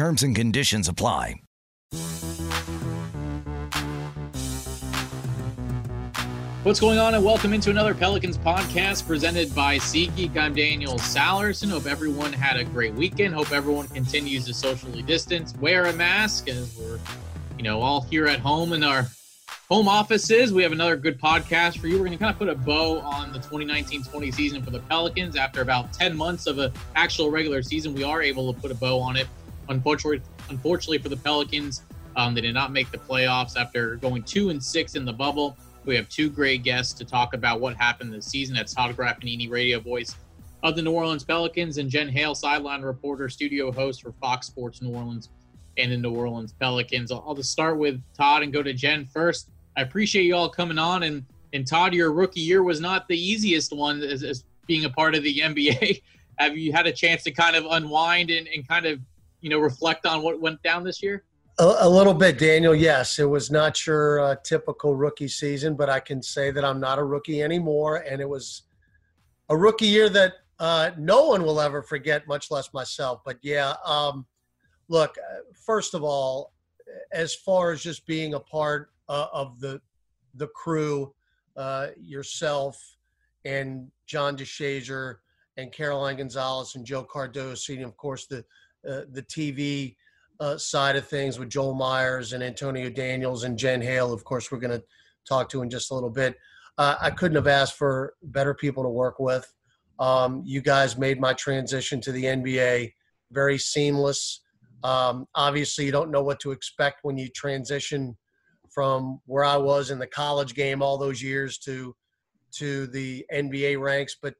Terms and conditions apply. What's going on, and welcome into another Pelicans podcast presented by SeatGeek. I'm Daniel Sallerson. Hope everyone had a great weekend. Hope everyone continues to socially distance, wear a mask as we're, you know, all here at home in our home offices. We have another good podcast for you. We're going to kind of put a bow on the 2019-20 season for the Pelicans. After about 10 months of an actual regular season, we are able to put a bow on it Unfortunately, unfortunately for the Pelicans, um, they did not make the playoffs after going two and six in the bubble. We have two great guests to talk about what happened this season. That's Todd Graffagnini, radio voice of the New Orleans Pelicans, and Jen Hale, sideline reporter, studio host for Fox Sports New Orleans and the New Orleans Pelicans. I'll, I'll just start with Todd and go to Jen first. I appreciate you all coming on, and and Todd, your rookie year was not the easiest one as, as being a part of the NBA. Have you had a chance to kind of unwind and, and kind of you know reflect on what went down this year? A, a little bit, Daniel. Yes, it was not your uh, typical rookie season, but I can say that I'm not a rookie anymore, and it was a rookie year that uh, no one will ever forget, much less myself. But yeah, um, look, uh, first of all, as far as just being a part uh, of the the crew, uh, yourself and John DeShazier and Caroline Gonzalez and Joe Cardoso, and of course the uh, the TV uh, side of things with Joel Meyers and Antonio Daniels and Jen Hale. Of course, we're going to talk to in just a little bit. Uh, I couldn't have asked for better people to work with. Um, you guys made my transition to the NBA very seamless. Um, obviously, you don't know what to expect when you transition from where I was in the college game all those years to to the NBA ranks, but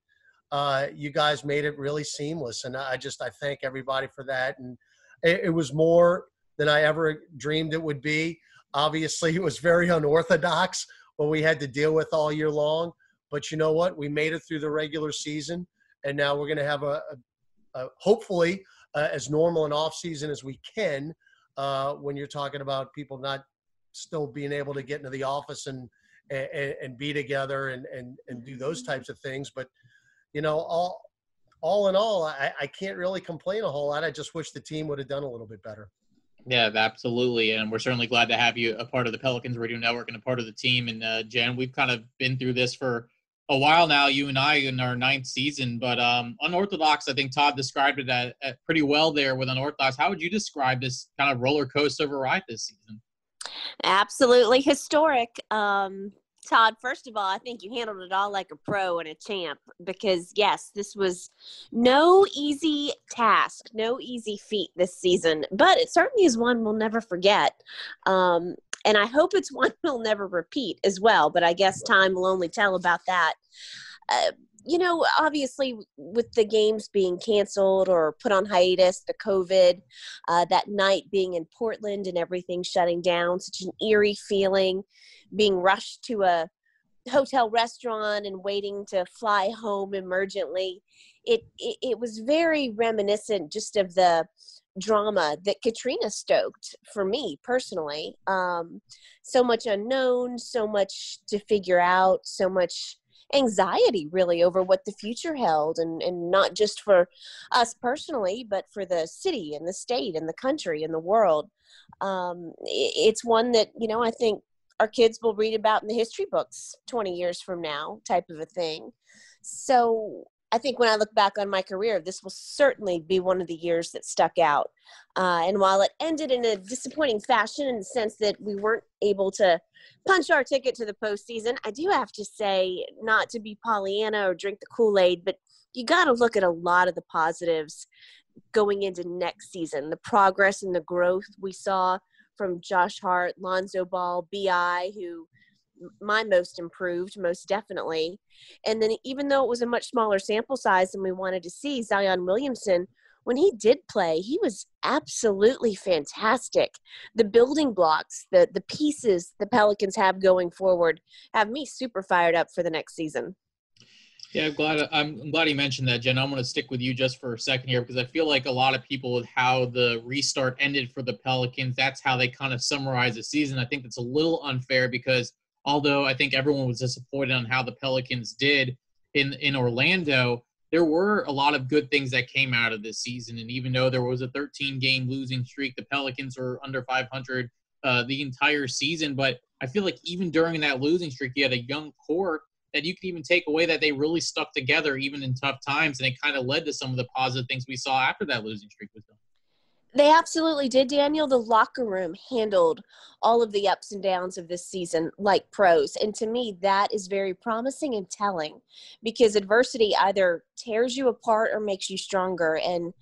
uh, you guys made it really seamless, and I just I thank everybody for that. And it, it was more than I ever dreamed it would be. Obviously, it was very unorthodox what we had to deal with all year long. But you know what? We made it through the regular season, and now we're going to have a, a, a hopefully uh, as normal an off season as we can. Uh, when you're talking about people not still being able to get into the office and and, and be together and, and and do those types of things, but you know, all all in all, I, I can't really complain a whole lot. I just wish the team would have done a little bit better. Yeah, absolutely. And we're certainly glad to have you a part of the Pelicans Radio Network and a part of the team. And uh, Jen, we've kind of been through this for a while now, you and I in our ninth season. But um, unorthodox, I think Todd described it at, at pretty well there with unorthodox. How would you describe this kind of roller coaster ride this season? Absolutely historic. Um, Todd, first of all, I think you handled it all like a pro and a champ because, yes, this was no easy task, no easy feat this season, but it certainly is one we'll never forget. Um, and I hope it's one we'll never repeat as well, but I guess time will only tell about that. Uh, you know, obviously, with the games being canceled or put on hiatus, the COVID, uh, that night being in Portland and everything shutting down, such an eerie feeling being rushed to a hotel restaurant and waiting to fly home emergently. It, it, it was very reminiscent just of the drama that Katrina stoked for me personally. Um, so much unknown, so much to figure out, so much anxiety really over what the future held and, and not just for us personally but for the city and the state and the country and the world um, it's one that you know i think our kids will read about in the history books 20 years from now type of a thing. So i think when i look back on my career this will certainly be one of the years that stuck out. Uh, and while it ended in a disappointing fashion in the sense that we weren't able to punch our ticket to the postseason i do have to say not to be pollyanna or drink the kool-aid but you got to look at a lot of the positives going into next season. The progress and the growth we saw from Josh Hart, Lonzo Ball, BI, who my most improved, most definitely. And then even though it was a much smaller sample size than we wanted to see, Zion Williamson, when he did play, he was absolutely fantastic. The building blocks, the the pieces the Pelicans have going forward have me super fired up for the next season. Yeah, I'm glad. I'm glad you mentioned that, Jen. I'm going to stick with you just for a second here because I feel like a lot of people with how the restart ended for the Pelicans, that's how they kind of summarize the season. I think that's a little unfair because although I think everyone was disappointed on how the Pelicans did in in Orlando, there were a lot of good things that came out of this season. And even though there was a 13 game losing streak, the Pelicans were under 500 uh, the entire season. But I feel like even during that losing streak, you had a young core that you can even take away that they really stuck together even in tough times, and it kind of led to some of the positive things we saw after that losing streak was done. They absolutely did, Daniel. The locker room handled all of the ups and downs of this season like pros. And to me, that is very promising and telling because adversity either tears you apart or makes you stronger. And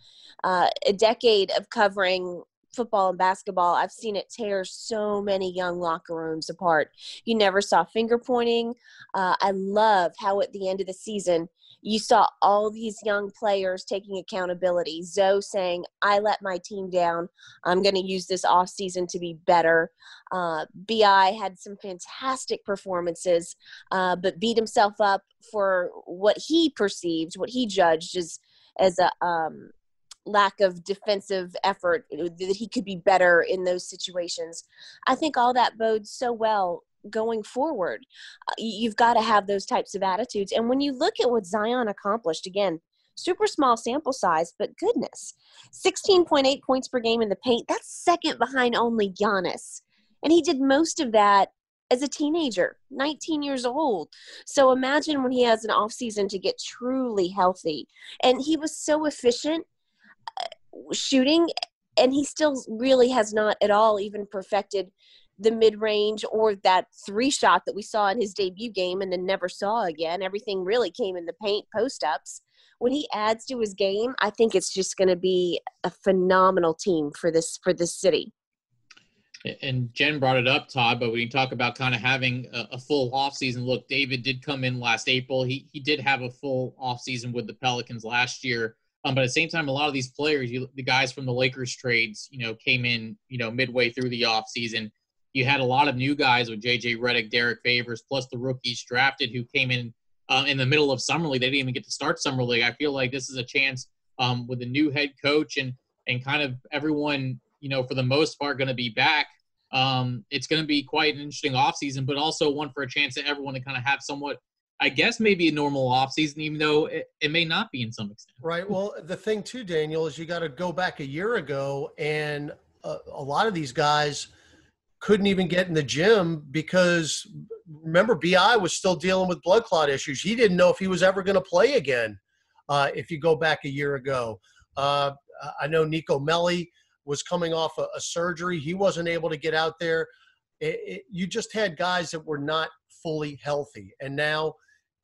uh, a decade of covering football and basketball, I've seen it tear so many young locker rooms apart. You never saw finger pointing. Uh, I love how at the end of the season, you saw all these young players taking accountability. Zoe saying, I let my team down. I'm going to use this off season to be better. Uh, BI had some fantastic performances, uh, but beat himself up for what he perceived, what he judged as, as a, um, lack of defensive effort that he could be better in those situations i think all that bodes so well going forward uh, you've got to have those types of attitudes and when you look at what zion accomplished again super small sample size but goodness 16.8 points per game in the paint that's second behind only Giannis and he did most of that as a teenager, 19 years old. So imagine when he has an off season to get truly healthy. And he was so efficient shooting, and he still really has not at all even perfected the mid range or that three shot that we saw in his debut game and then never saw again. Everything really came in the paint post ups. When he adds to his game, I think it's just going to be a phenomenal team for this for this city. And Jen brought it up, Todd, but when you talk about kind of having a, a full offseason, look, David did come in last April. He he did have a full offseason with the Pelicans last year. Um, but at the same time, a lot of these players, you, the guys from the Lakers trades, you know, came in, you know, midway through the offseason. You had a lot of new guys with J.J. Redick, Derrick Favors, plus the rookies drafted who came in uh, in the middle of summer league. They didn't even get to start summer league. I feel like this is a chance um, with a new head coach and and kind of everyone, you know, for the most part, going to be back. Um, it's going to be quite an interesting offseason, but also one for a chance that everyone to kind of have somewhat I guess maybe a normal offseason, even though it, it, may not be in some extent. Right. Well, the thing too, Daniel, is you got to go back a year ago, and a, a, lot of these guys couldn't even get in the gym because remember, Bi was still dealing with blood clot issues. He didn't know if he was ever going to play again. Uh, if you go back a year ago, uh, I know Nico Melli was coming off a, a, surgery. He wasn't able to get out there. It, it, you just had guys that were not fully healthy, and now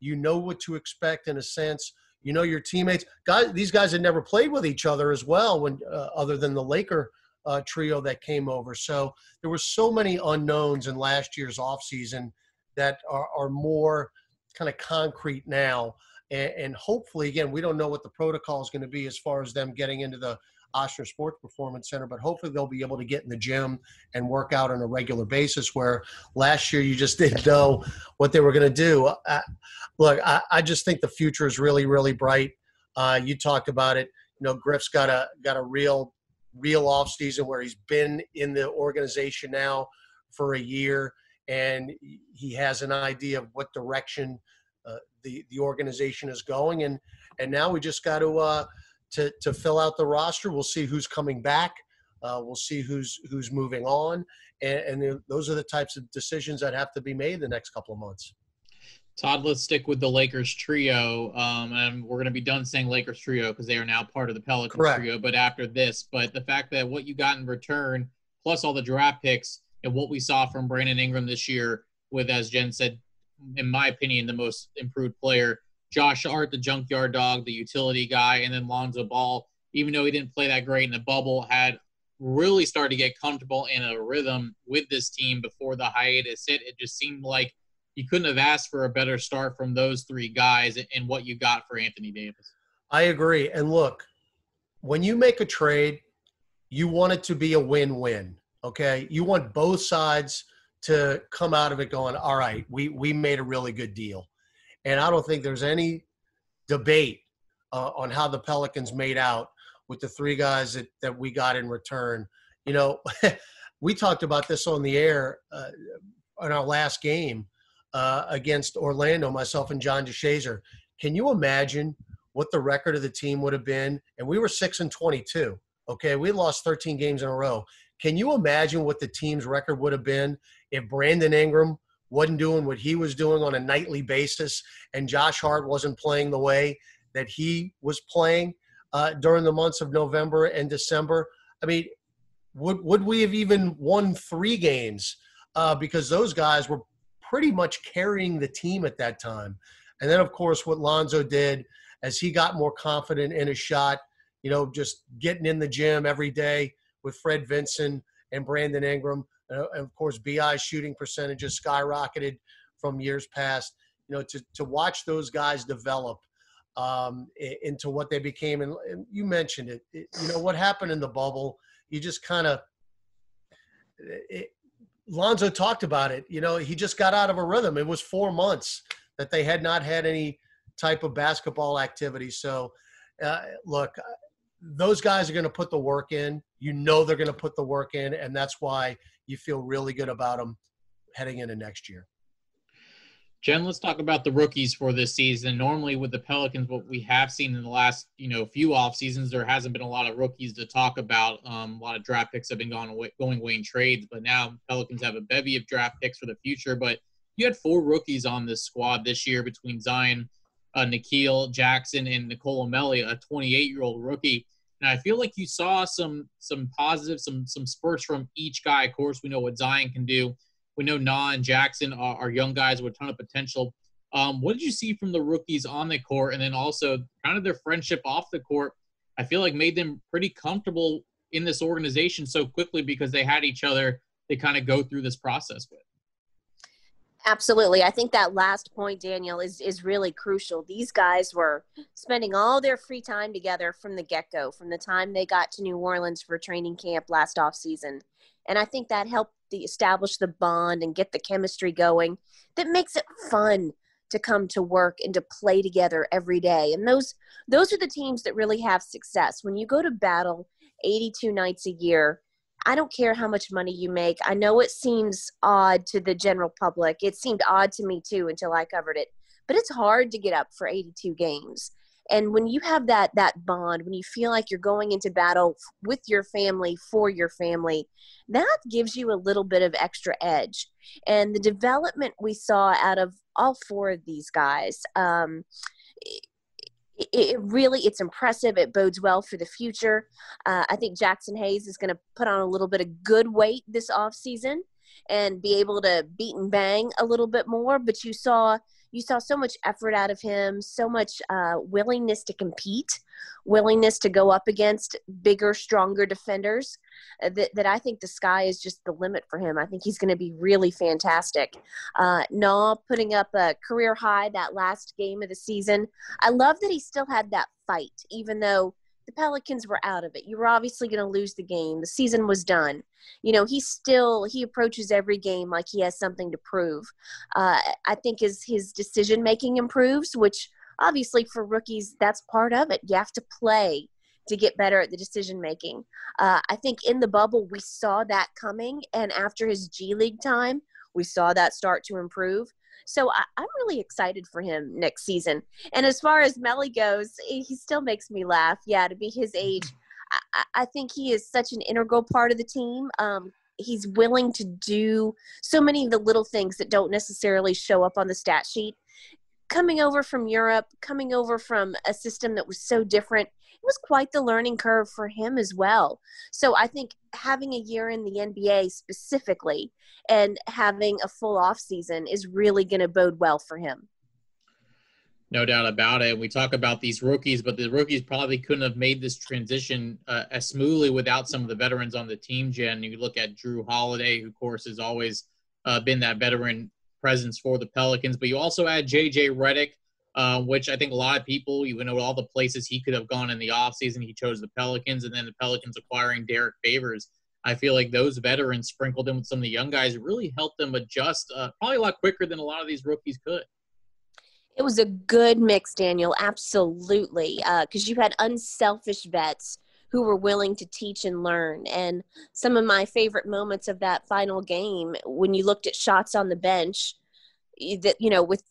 you know what to expect in a sense. You know your teammates. Guys, these guys had never played with each other as well, when uh, other than the Laker uh, trio that came over. So there were so many unknowns in last year's offseason that are, are more kind of concrete now. And, and, hopefully, again, we don't know what the protocol is going to be as far as them getting into the Ochsner Sports Performance Center, but hopefully they'll be able to get in the gym and work out on a regular basis. Where last year you just didn't know what they were going to do. Uh, look, I, I, just think the future is really, really bright. Uh, you talked about it. You know, Griff's got a got a real, real off season where he's been in the organization now for a year, and he has an idea of what direction uh, the the organization is going. And and now we just got to uh, to to fill out the roster. We'll see who's coming back. Uh, we'll see who's who's moving on, and, and those are the types of decisions that have to be made the next couple of months. Todd, let's stick with the Lakers trio, um, and we're going to be done saying Lakers trio because they are now part of the Pelicans Correct. trio. But after this, but the fact that what you got in return, plus all the draft picks and what we saw from Brandon Ingram this year, with as Jen said, in my opinion, the most improved player Josh Hart, the junkyard dog, the utility guy, and then Lonzo Ball, even though he didn't play that great in the bubble, had really started to get comfortable in a rhythm with this team before the hiatus hit. It just seemed like you couldn't have asked for a better start from those three guys and what you got for Anthony Davis. I agree. And look, when you make a trade, you want it to be a win-win. Okay, you want both sides to come out of it going, all right, we we made a really good deal, and I don't think there's any debate uh, on how the Pelicans made out with the three guys that that we got in return. You know, we talked about this on the air uh, in our last game uh, against Orlando, myself and John DeShazier. Can you imagine what the record of the team would have been? And we were six and twenty-two. Okay, we lost 13 games in a row. Can you imagine what the team's record would have been if Brandon Ingram wasn't doing what he was doing on a nightly basis and Josh Hart wasn't playing the way that he was playing uh, during the months of November and December? I mean, would would we have even won three games uh, because those guys were pretty much carrying the team at that time. And then, of course, what Lonzo did as he got more confident in his shot, you know, just getting in the gym every day with Fred Vinson and Brandon Ingram. Uh, and of course, bi shooting percentages skyrocketed from years past. You know, to, to watch those guys develop um, into what they became. And, and you mentioned it, it, You know, what happened in the bubble, you just kind of Lonzo talked about it. You know, he just got out of a rhythm. It was four months that they had not had any type of basketball activity. So, uh, look, uh, those guys are going to put the work in. You know, they're going to put the work in, and that's why you feel really good about them heading into next year. Jen, let's talk about the rookies for this season. Normally, with the Pelicans, what we have seen in the last, you know, few off seasons, there hasn't been a lot of rookies to talk about. Um, a lot of draft picks have been going away, going away in trades, but now Pelicans have a bevy of draft picks for the future. But you had four rookies on this squad this year between Zion, uh, Nickeil Jaxson, and Nicolo Melli, a 28-year-old rookie. And I feel like you saw some some positive, some some spurts from each guy. Of course, we know what Zion can do we know Naw and Jaxson are, are young guys with a ton of potential. Um, what did you see from the rookies on the court, and then also kind of their friendship off the court? I feel like made them pretty comfortable in this organization so quickly because they had each other. They kind of go through this process with. Absolutely. I think that last point, Daniel, is is really crucial. These guys were spending all their free time together from the get go, from the time they got to New Orleans for training camp last off season. And I think that helped the establish the bond and get the chemistry going that makes it fun to come to work and to play together every day. And those those are the teams that really have success. When you go to battle 82 nights a year, I don't care how much money you make. I know it seems odd to the general public. It seemed odd to me too until I covered it. But it's hard to get up for 82 games and when you have that that bond when you feel like you're going into battle with your family for your family that gives you a little bit of extra edge and the development we saw out of all four of these guys um, it, it really it's impressive. It bodes well for the future. Uh, i think jaxson hayes is going to put on a little bit of good weight this off season and be able to beat and bang a little bit more but you saw you saw so much effort out of him, so much uh, willingness to compete, willingness to go up against bigger, stronger defenders. Uh, that, that I think the sky is just the limit for him. I think he's going to be really fantastic. Uh, Naw putting up a career high that last game of the season. I love that he still had that fight, even though the Pelicans were out of it. You were obviously going to lose the game. The season was done. You know, he still he approaches every game like he has something to prove. Uh, I think as his decision making improves, which obviously for rookies that's part of it. You have to play to get better at the decision making. Uh, I think in the bubble we saw that coming, and after his G League time, we saw that start to improve. So I, am really excited for him next season. And as far as Melli goes, he still makes me laugh. Yeah, to be his age, I, I think he is such an integral part of the team. Um, he's willing to do so many of the little things that don't necessarily show up on the stat sheet. Coming over from Europe, coming over from a system that was so different, was quite the learning curve for him as well. So I think having a year in the NBA specifically and having a full off season is really going to bode well for him. No doubt about it. We talk about these rookies, but the rookies probably couldn't have made this transition uh, as smoothly without some of the veterans on the team. Jen, you look at Jrue Holiday, who, of course, has always uh, been that veteran presence for the Pelicans. But you also add JJ Redick, uh, which I think a lot of people, even know all the places he could have gone in the offseason, he chose the Pelicans, and then the Pelicans acquiring Derrick Favors. I feel like those veterans sprinkled in with some of the young guys really helped them adjust uh, probably a lot quicker than a lot of these rookies could. It was a good mix, Daniel, absolutely, because uh, you had unselfish vets who were willing to teach and learn. And some of my favorite moments of that final game, when you looked at shots on the bench, that you know, with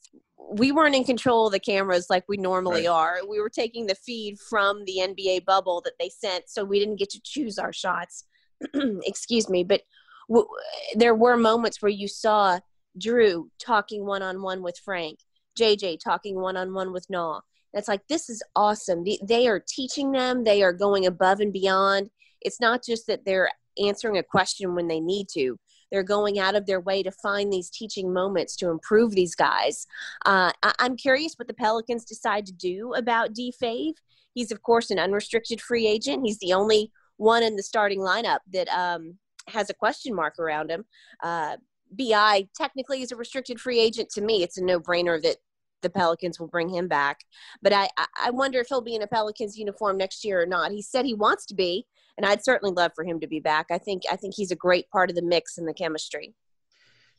we weren't in control of the cameras like we normally right. are. We were taking the feed from the NBA bubble that they sent, so we didn't get to choose our shots. Excuse me, but w- there were moments where you saw Jrue talking one on one with Frank, JJ talking one on one with Naw, it's like, this is awesome. They are teaching them, they are going above and beyond. It's not just that they're answering a question when they need to. They're going out of their way to find these teaching moments to improve these guys. Uh, I- am curious what the Pelicans decide to do about D. Fave. He's, of course, an unrestricted free agent. He's the only one in the starting lineup that um, has a question mark around him. Uh, BI technically is a restricted free agent to me. It's a no brainer that the Pelicans will bring him back. But I, I wonder if he'll be in a Pelicans uniform next year or not. He said he wants to be, and I'd certainly love for him to be back. I think I think he's a great part of the mix and the chemistry.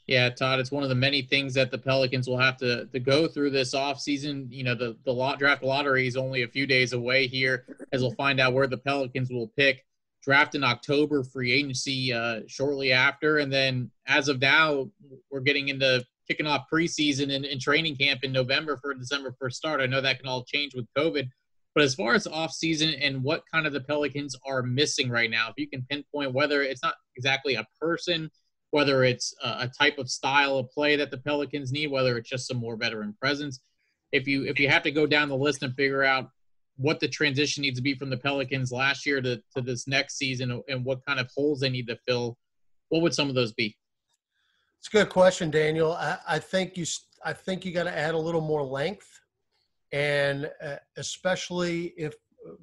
Yeah, Todd, it's one of the many things that the Pelicans will have to, to go through this offseason. You know, the, the lot draft lottery is only a few days away here as we'll find out where the Pelicans will pick. Draft in October, free agency uh, shortly after. And then as of now, we're getting into kicking off preseason and, and training camp in November for December first start. I know that can all change with COVID. But as far as off season and what kind of the Pelicans are missing right now, if you can pinpoint whether it's not exactly a person, whether it's a, type of style of play that the Pelicans need, whether it's just some more veteran presence, if you if you have to go down the list and figure out what the transition needs to be from the Pelicans last year to, to this next season and what kind of holes they need to fill, what would some of those be? It's a good question, Daniel. I, I think you I think you got to add a little more length, and uh, especially if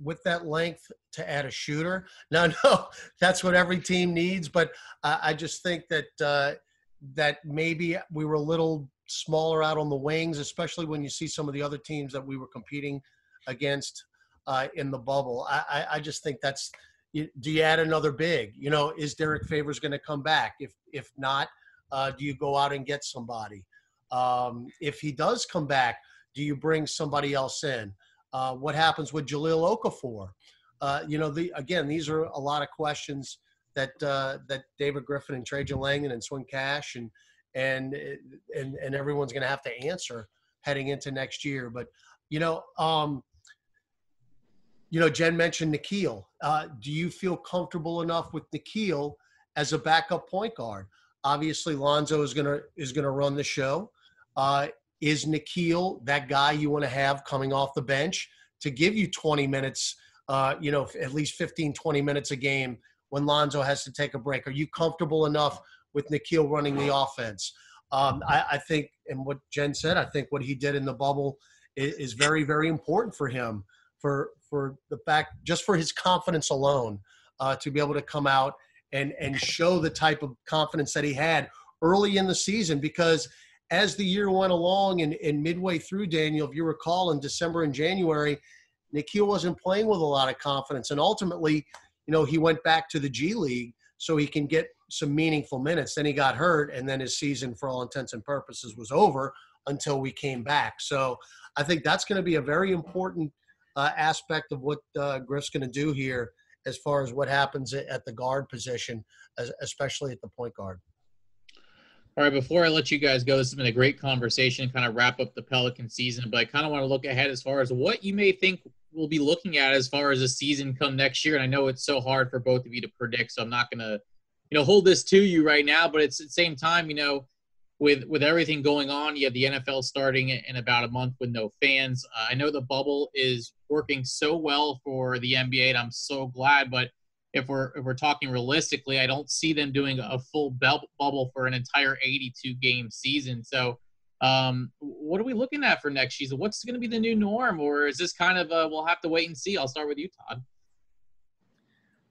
with that length to add a shooter. Now, no, that's what every team needs, but I, just think that uh, that maybe we were a little smaller out on the wings, especially when you see some of the other teams that we were competing against uh, in the bubble. I, I, I just think that's. Do you add another big? You know, is Derrick Favors going to come back? If if not, uh, do you go out and get somebody? Um, if he does come back, do you bring somebody else in? Uh, what happens with Jahlil Okafor? Uh, you know, the again, these are a lot of questions that uh, that David Griffin and Trajan Langdon and Swin Cash and and and and everyone's going to have to answer heading into next year. But you know, um, you know, Jen mentioned Nickeil. Uh, do you feel comfortable enough with Nickeil as a backup point guard? Obviously, Lonzo is gonna is gonna run the show. Uh, is Nickeil that guy you want to have coming off the bench to give you 20 minutes, uh, you know, at least 15, 20 minutes a game when Lonzo has to take a break? Are you comfortable enough with Nickeil running the offense? Um, I, I, think, and what Jen said, I think what he did in the bubble is, is very, very important for him for for the fact just for his confidence alone uh, to be able to come out and and show the type of confidence that he had early in the season because as the year went along and, and midway through daniel if you recall in december and january Nickeil wasn't playing with a lot of confidence. And ultimately you know he went back to the g league so he can get some meaningful minutes. Then he got hurt and then his season for all intents and purposes was over until we came back. So i think that's going to be a very important uh, aspect of what uh, griff's going to do here as far as what happens at the guard position, especially at the point guard. All right, before I let you guys go, this has been a great conversation, kind of wrap up the Pelican season, but I kind of want to look ahead as far as what you may think we'll be looking at as far as the season come next year. And I know it's so hard for both of you to predict, so I'm not going to, you know, hold this to you right now, but it's at the same time, you know, with with everything going on, you have the NFL starting in about a month with no fans. Uh, I know the bubble is working so well for the NBA, and I'm so glad. But if we're if we're talking realistically, I don't see them doing a full bubble for an entire 82 game season. So, um, what are we looking at for next season? What's going to be the new norm, or is this kind of a, we'll have to wait and see? I'll start with you, Todd.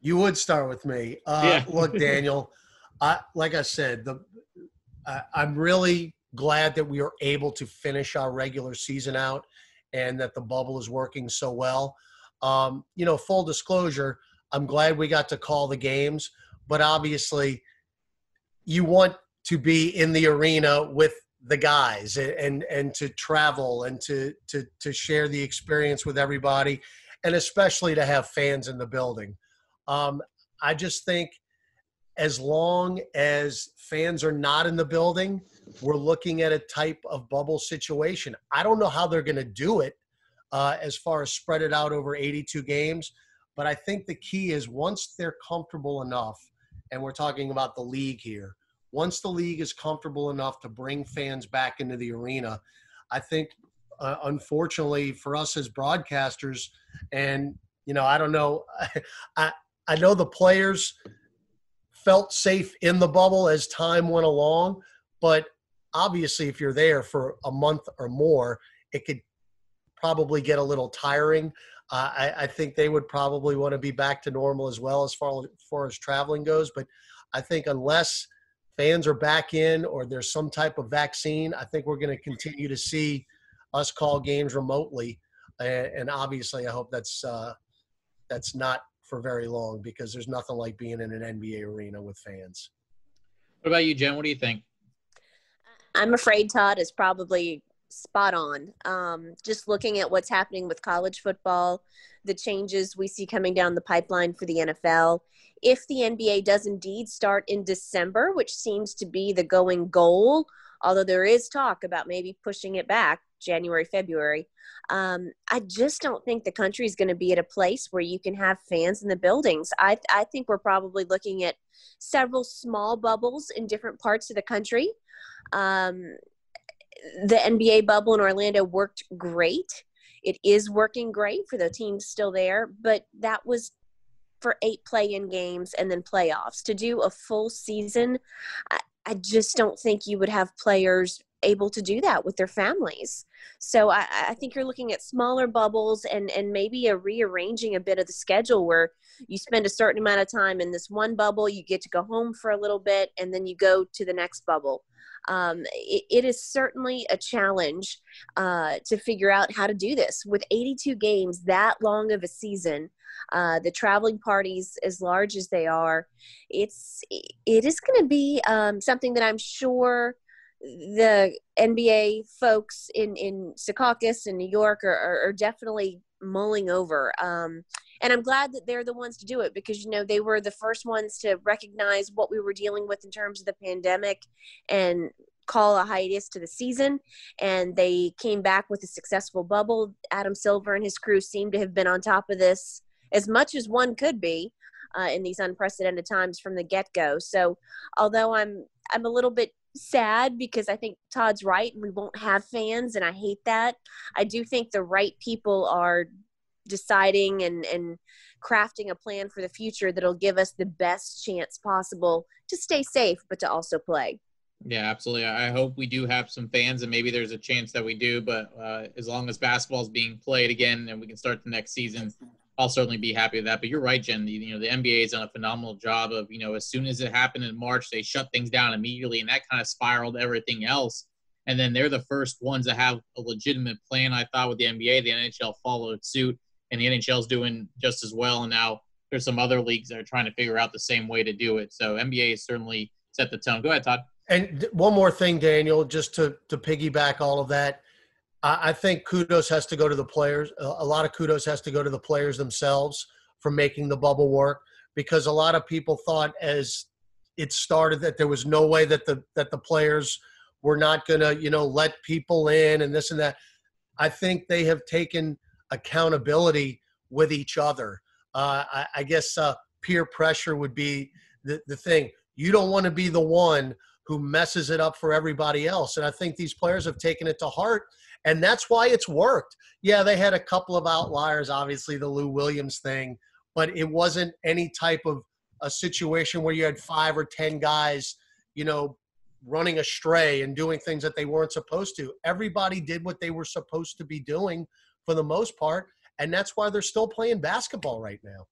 You would start with me. Uh, yeah. look, Daniel. I, like I said, the I, I'm really glad that we are able to finish our regular season out and that the bubble is working so well. Um, you know, full disclosure, I'm glad we got to call the games, but obviously, you want to be in the arena with the guys and and to travel and to to to share the experience with everybody and especially to have fans in the building. Um, i just think as long as fans are not in the building we're looking at a type of bubble situation. I don't know how they're going to do it uh, as far as spread it out over 82 games but i think the key is once they're comfortable enough and we're talking about the league here once the league is comfortable enough to bring fans back into the arena, I think, uh, unfortunately for us as broadcasters, and you know, I don't know, I I know the players felt safe in the bubble as time went along, but obviously, if you're there for a month or more, it could probably get a little tiring. Uh, I, I, think they would probably want to be back to normal as well as far, as far as traveling goes. But I think unless fans are back in or there's some type of vaccine, I think we're going to continue to see us call games remotely. And, and obviously, I hope that's uh, that's not for very long because there's nothing like being in an NBA arena with fans. What about you, Jen? What do you think? I'm afraid Todd is probably spot on. Um, just looking at what's happening with college football, the changes we see coming down the pipeline for the NFL. If the NBA does indeed start in December, which seems to be the going goal, although there is talk about maybe pushing it back January, February, um, I just don't think the country is going to be at a place where you can have fans in the buildings. I, I think we're probably looking at several small bubbles in different parts of the country. Um, the NBA bubble in Orlando worked great. It is working great for the teams still there, but that was for eight play in games and then playoffs. To do a full season, I, I, just don't think you would have players able to do that with their families. So I, I, think you're looking at smaller bubbles and, and maybe a rearranging a bit of the schedule where you spend a certain amount of time in this one bubble, you get to go home for a little bit, and then you go to the next bubble um, it, it is certainly a challenge uh, to figure out how to do this. With 82 games that long of a season uh, the traveling parties as large as they are it's it is going to be um, something that i'm sure the nba folks in in secaucus and new york are, are, are definitely mulling over. Um, and i'm glad that they're the ones to do it because you know they were the first ones to recognize what we were dealing with in terms of the pandemic and call a hiatus to the season and they came back with a successful bubble adam silver and his crew seem to have been on top of this as much as one could be uh, in these unprecedented times from the get-go so although i'm i'm a little bit sad because I think Todd's right and we won't have fans and I hate that. I do think the right people are deciding and and crafting a plan for the future that'll give us the best chance possible to stay safe but to also play. Yeah absolutely. I hope we do have some fans and maybe there's a chance that we do but uh, as long as basketball is being played again and we can start the next season i'll certainly be happy with that. But you're right jen you know the nba has done a phenomenal job of you know as soon as it happened in march they shut things down immediately and that kind of spiraled everything else. And then they're the first ones to have a legitimate plan i thought with the nba the nhl followed suit and the NHL's doing just as well. And now there's some other leagues that are trying to figure out the same way to do it. So NBA has certainly set the tone. Go ahead, Todd. And one more thing, Daniel, just to to piggyback all of that, I, I think kudos has to go to the players. A lot of kudos has to go to the players themselves for making the bubble work because a lot of people thought as it started that there was no way that the that the players were not going to you know let people in and this and that. I think they have taken – accountability with each other. Uh, I, I, guess uh, peer pressure would be the, the thing. You don't want to be the one who messes it up for everybody else. And I think these players have taken it to heart. And that's why it's worked. Yeah, they had a couple of outliers, obviously, the Lou Williams thing, but it wasn't any type of a situation where you had five or 10 guys, you know, running astray and doing things that they weren't supposed to. Everybody did what they were supposed to be doing for the most part, and that's why they're still playing basketball right now.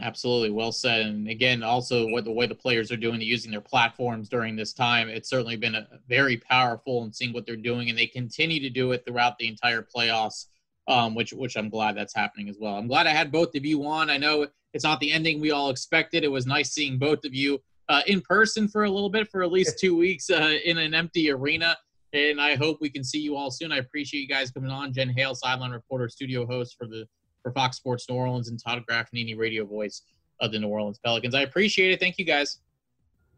Absolutely, well said. And again, also what the way the players are doing, using their platforms during this time, it's certainly been a, very powerful and seeing what they're doing, and they continue to do it throughout the entire playoffs. Um, which which I'm glad that's happening as well. I'm glad I had both of you on. I know it's not the ending we all expected. It was nice seeing both of you uh, in person for a little bit, for at least two weeks uh, in an empty arena. And I hope we can see you all soon. I appreciate you guys coming on. Jen Hale, sideline reporter, studio host for the for Fox Sports New Orleans, and Todd Graffagnini, radio voice of the New Orleans Pelicans. I appreciate it. Thank you guys.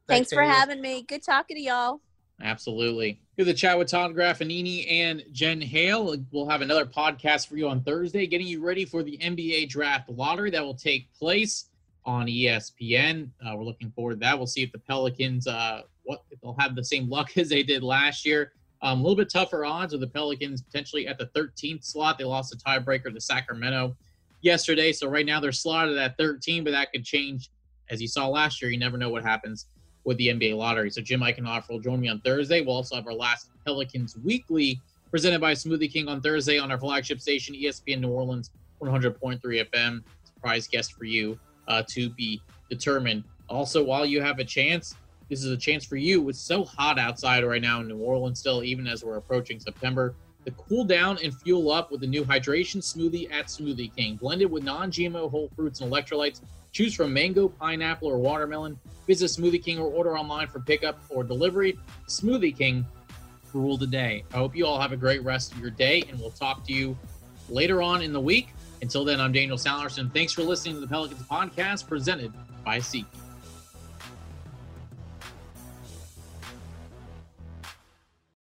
Thanks, Thanks for having me. Good talking to y'all. Absolutely. Good to chat with Todd Graffagnini and Jen Hale. We'll have another podcast for you on Thursday, getting you ready for the NBA draft lottery that will take place on ESPN. Uh, we're looking forward to that. We'll see if the Pelicans, uh, what if they'll have the same luck as they did last year. Um, a little bit tougher odds with the Pelicans potentially at the 13th slot. They lost a tiebreaker to Sacramento yesterday. So right now they're slotted at 13, but that could change. As you saw last year, you never know what happens with the NBA lottery. So Jim Eichenhofer will join me on Thursday. We'll also have our last Pelicans Weekly presented by Smoothie King on Thursday on our flagship station, ESPN New Orleans 100.3 FM. Surprise guest for you uh, to be determined. Also, while you have a chance, this is a chance for you. It's so hot outside right now in New Orleans still, even as we're approaching September. To cool down and fuel up with the new hydration smoothie at Smoothie King, blended with non-GMO whole fruits and electrolytes. Choose from mango, pineapple, or watermelon. Visit Smoothie King or order online for pickup or delivery. Smoothie King, rule the day. I hope you all have a great rest of your day, and we'll talk to you later on in the week. Until then, I'm Daniel Sallerson. Thanks for listening to the Pelicans podcast presented by SeatGeek.